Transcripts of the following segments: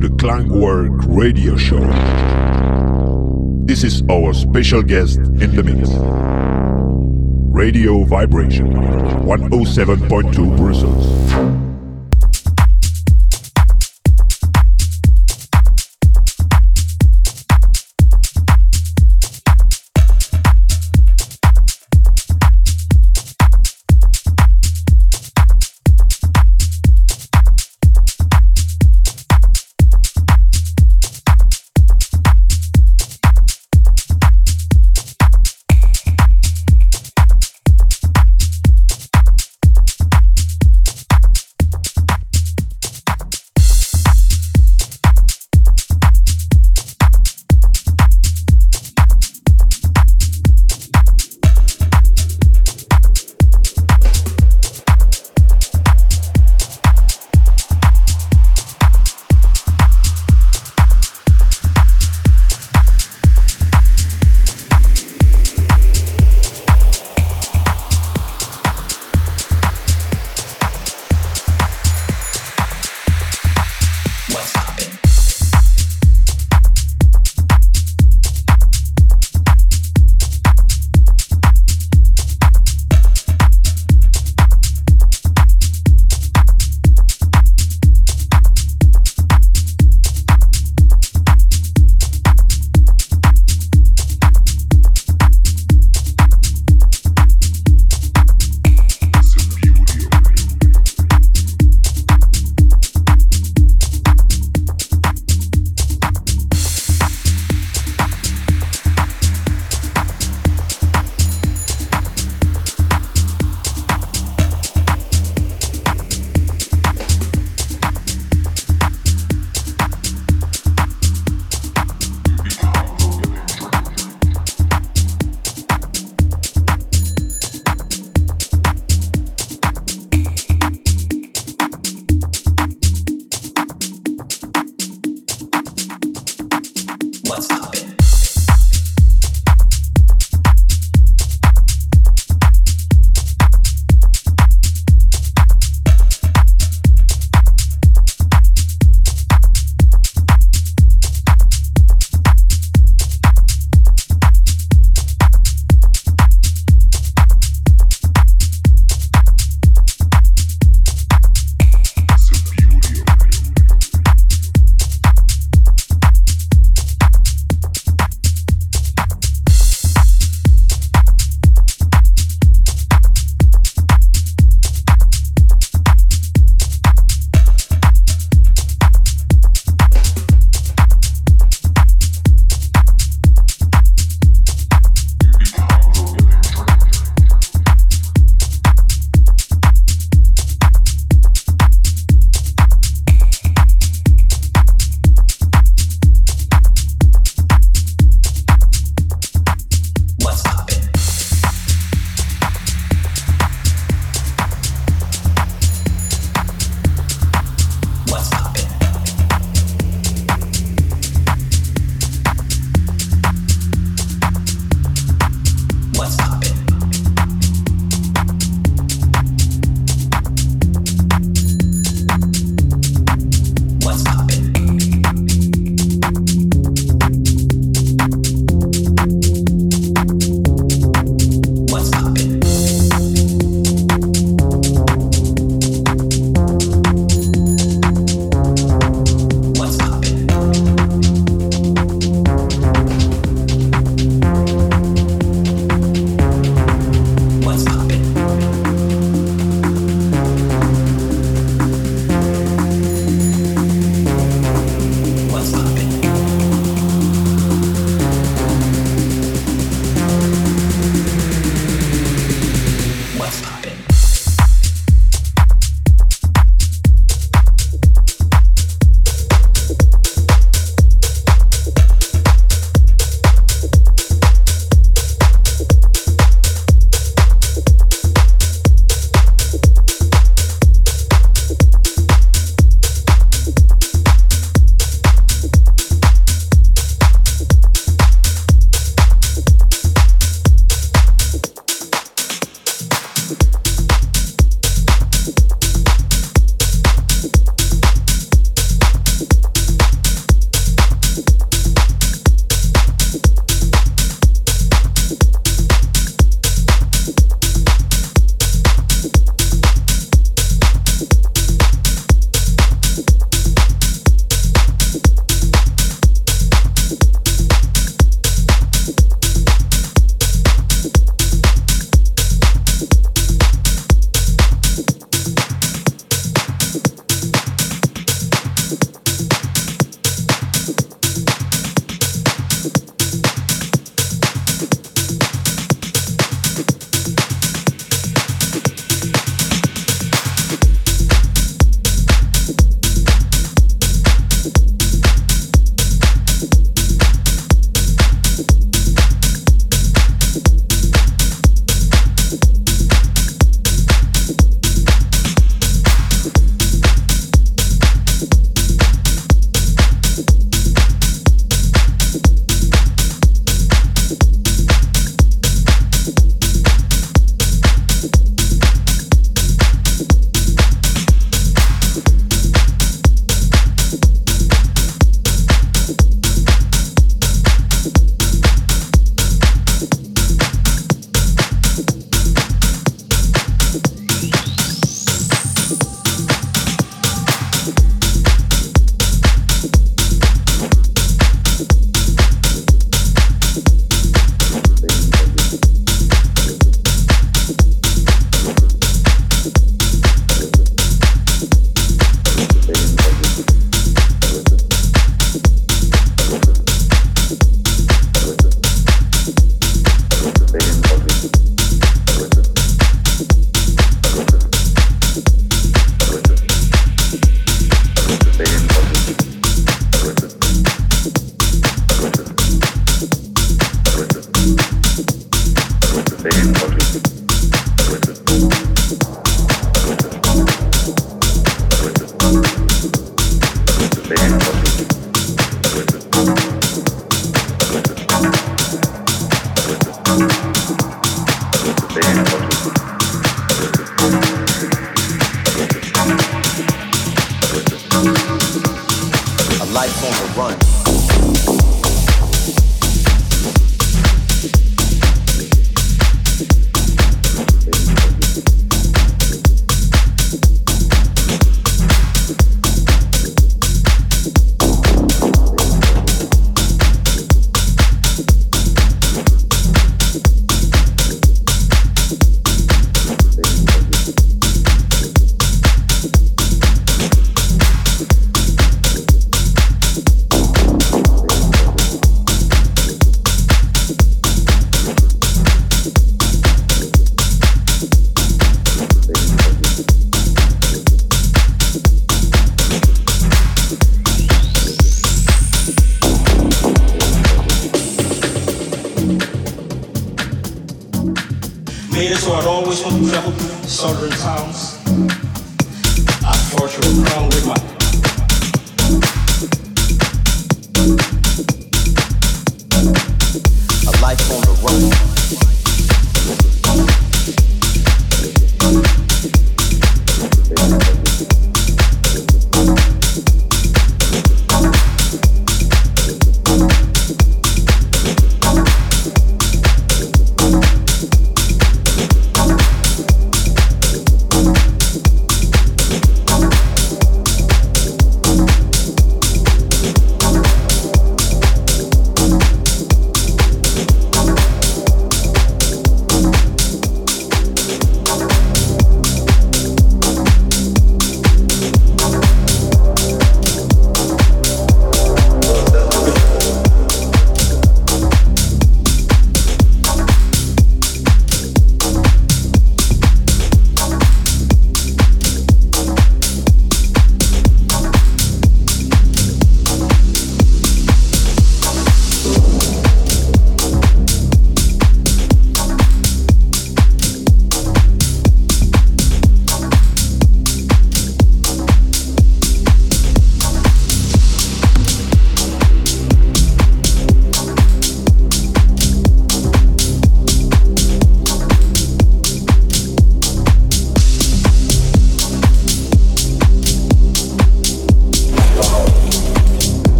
to the Klangwork radio show. This is our special guest in the mix. Radio Vibration 107.2 Brussels.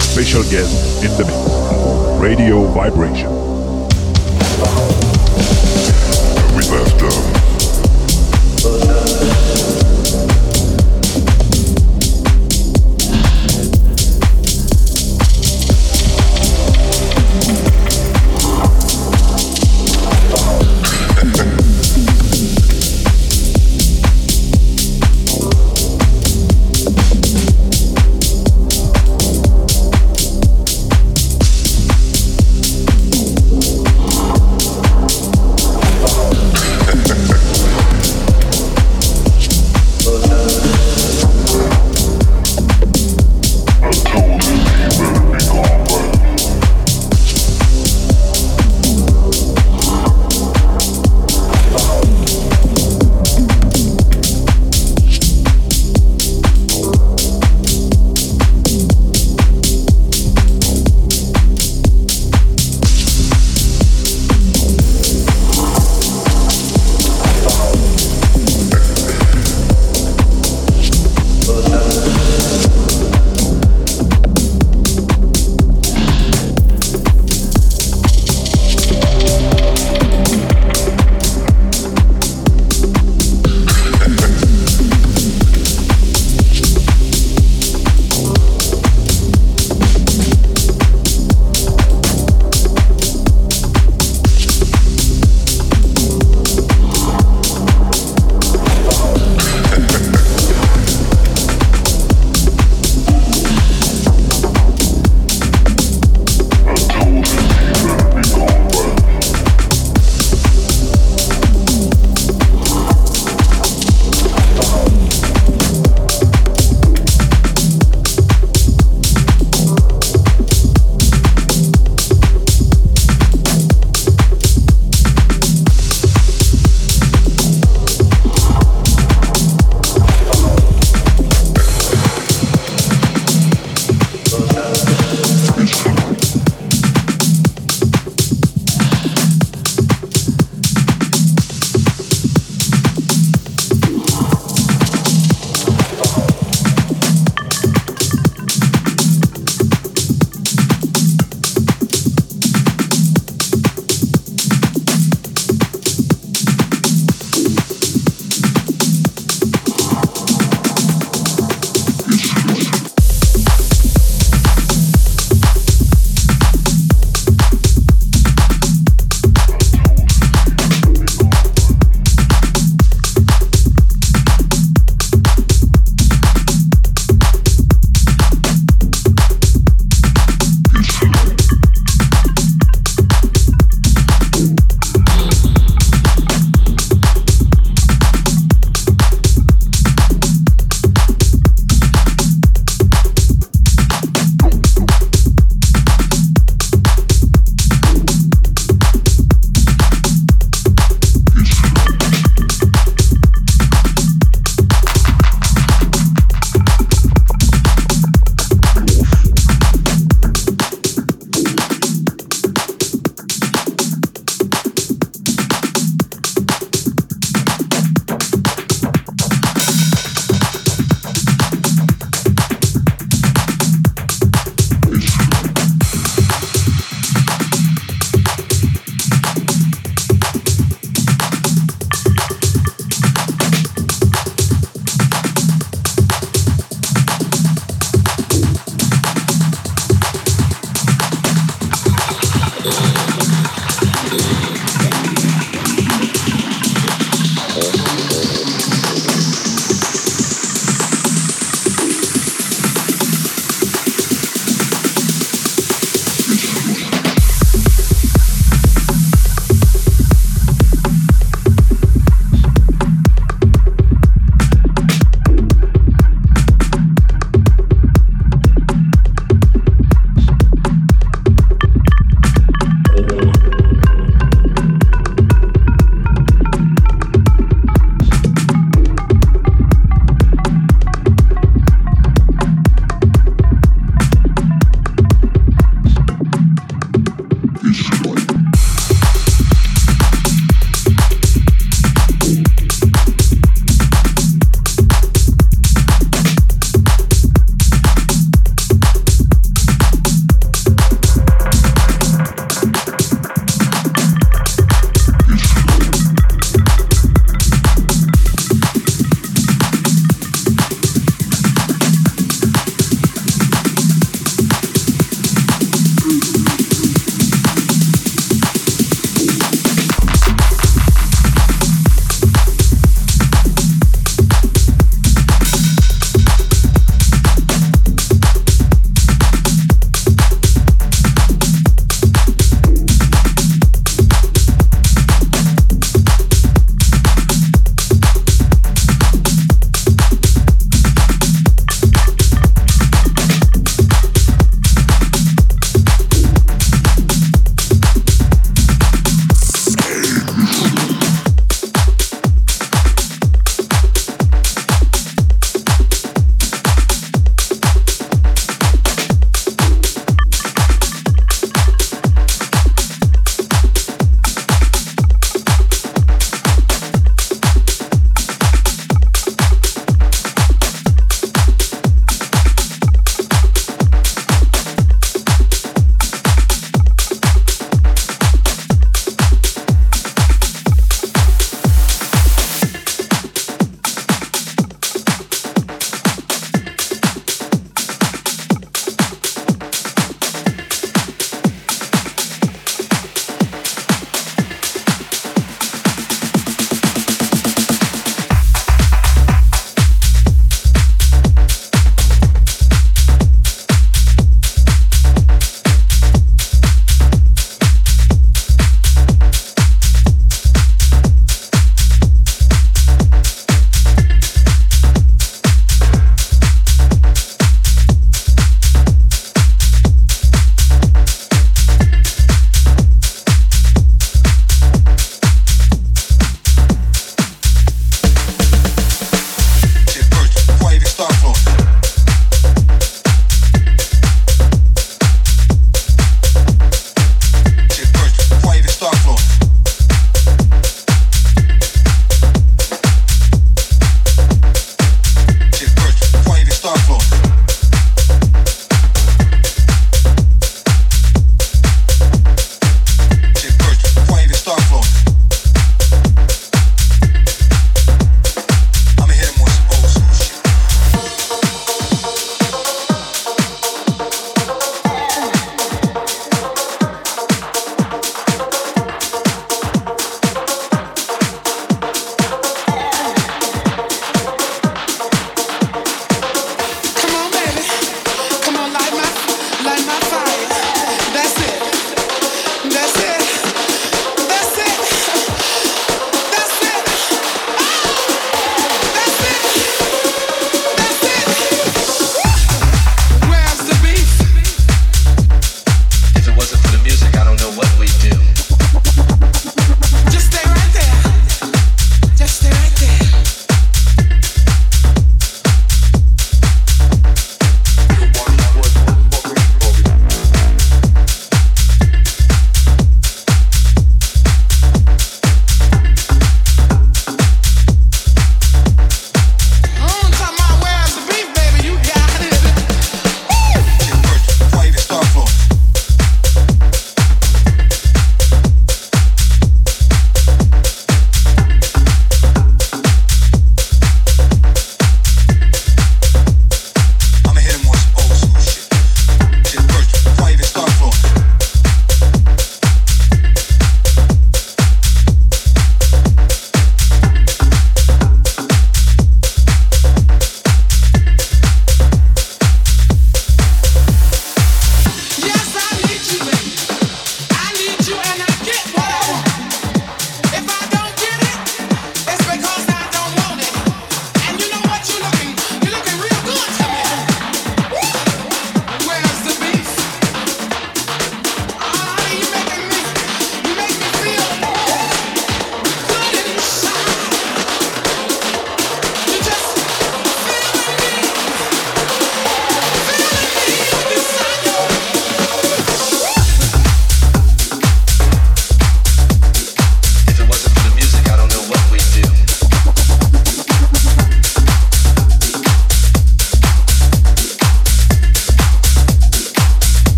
Special guest in the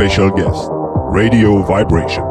special guest, Radio Vibration.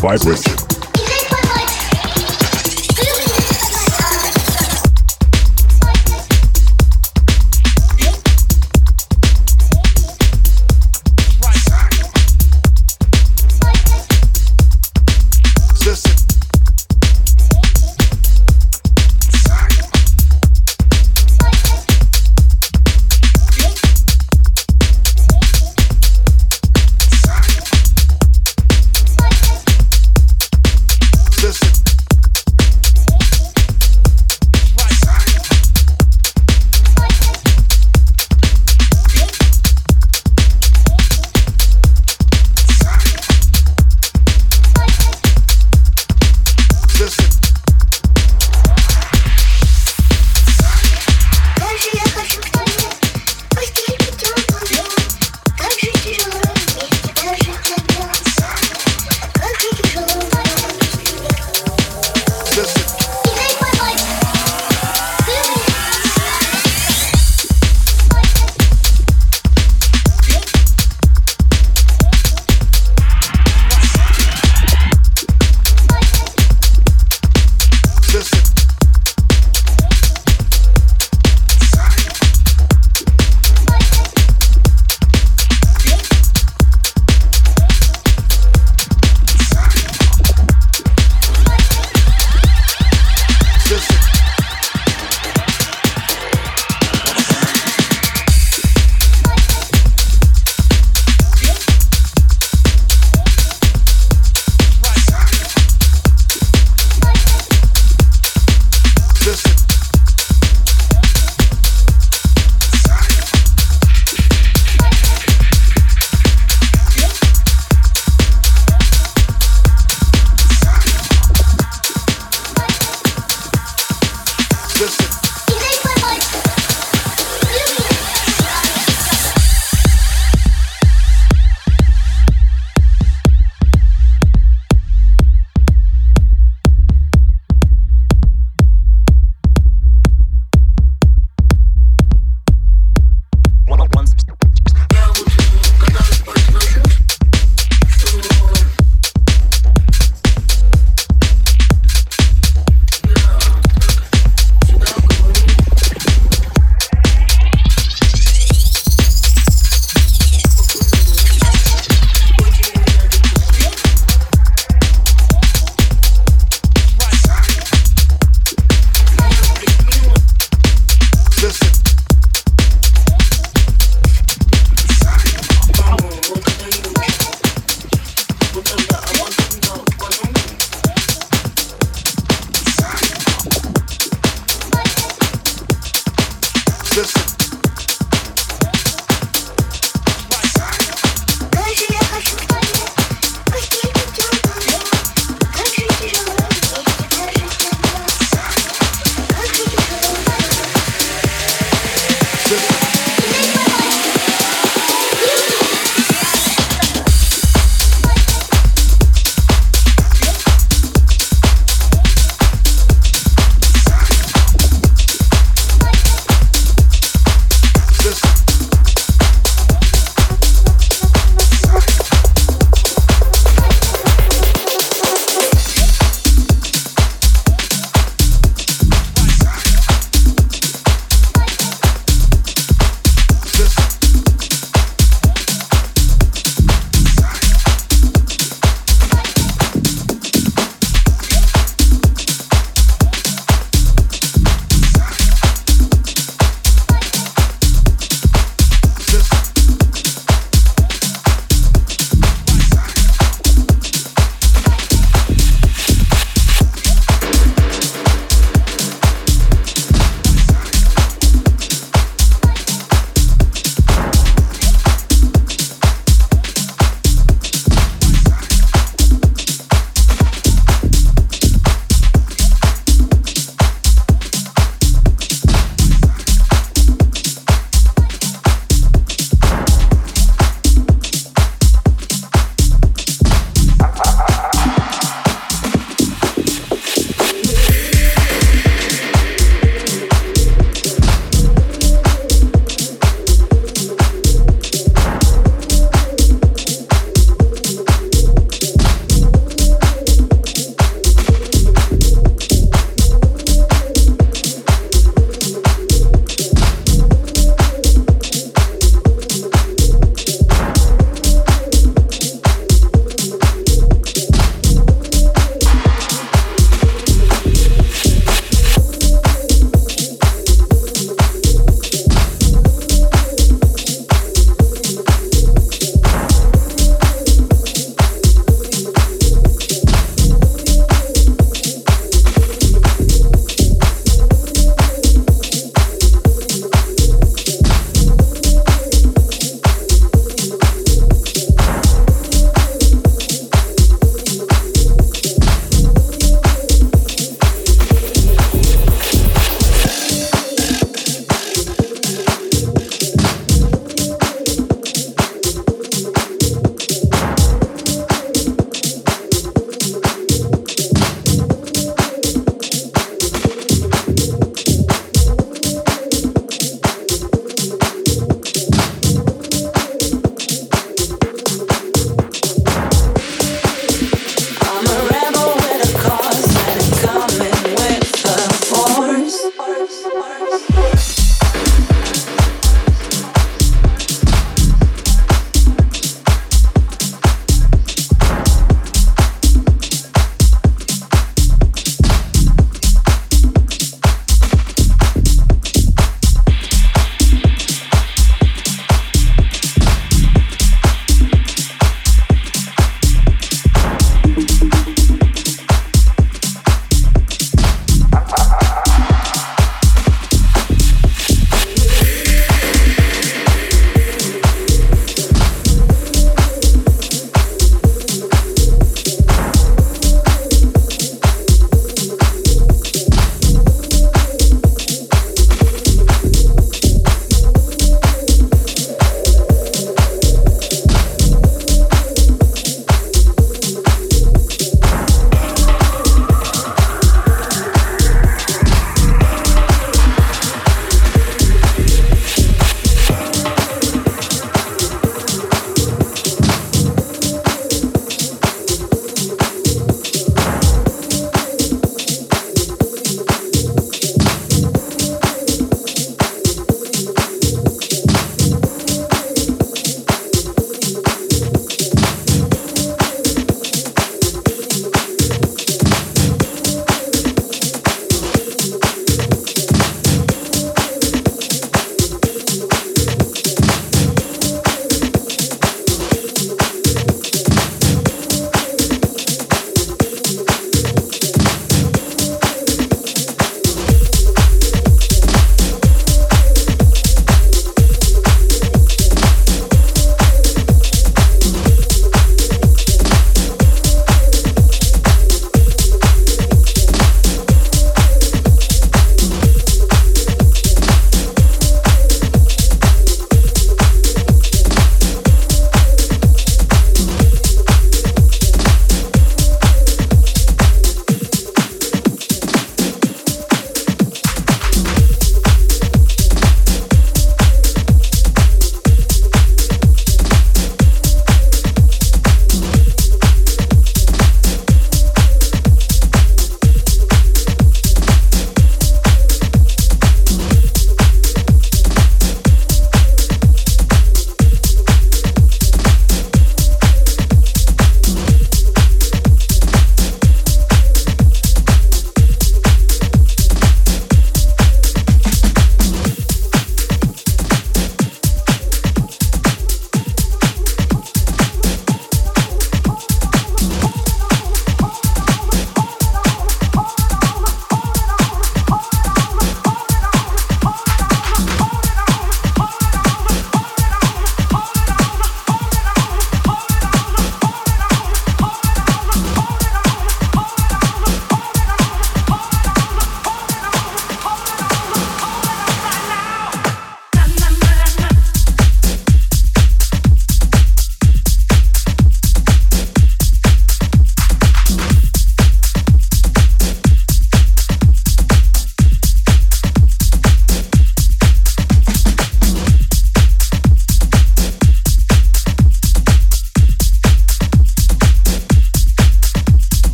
Vibration.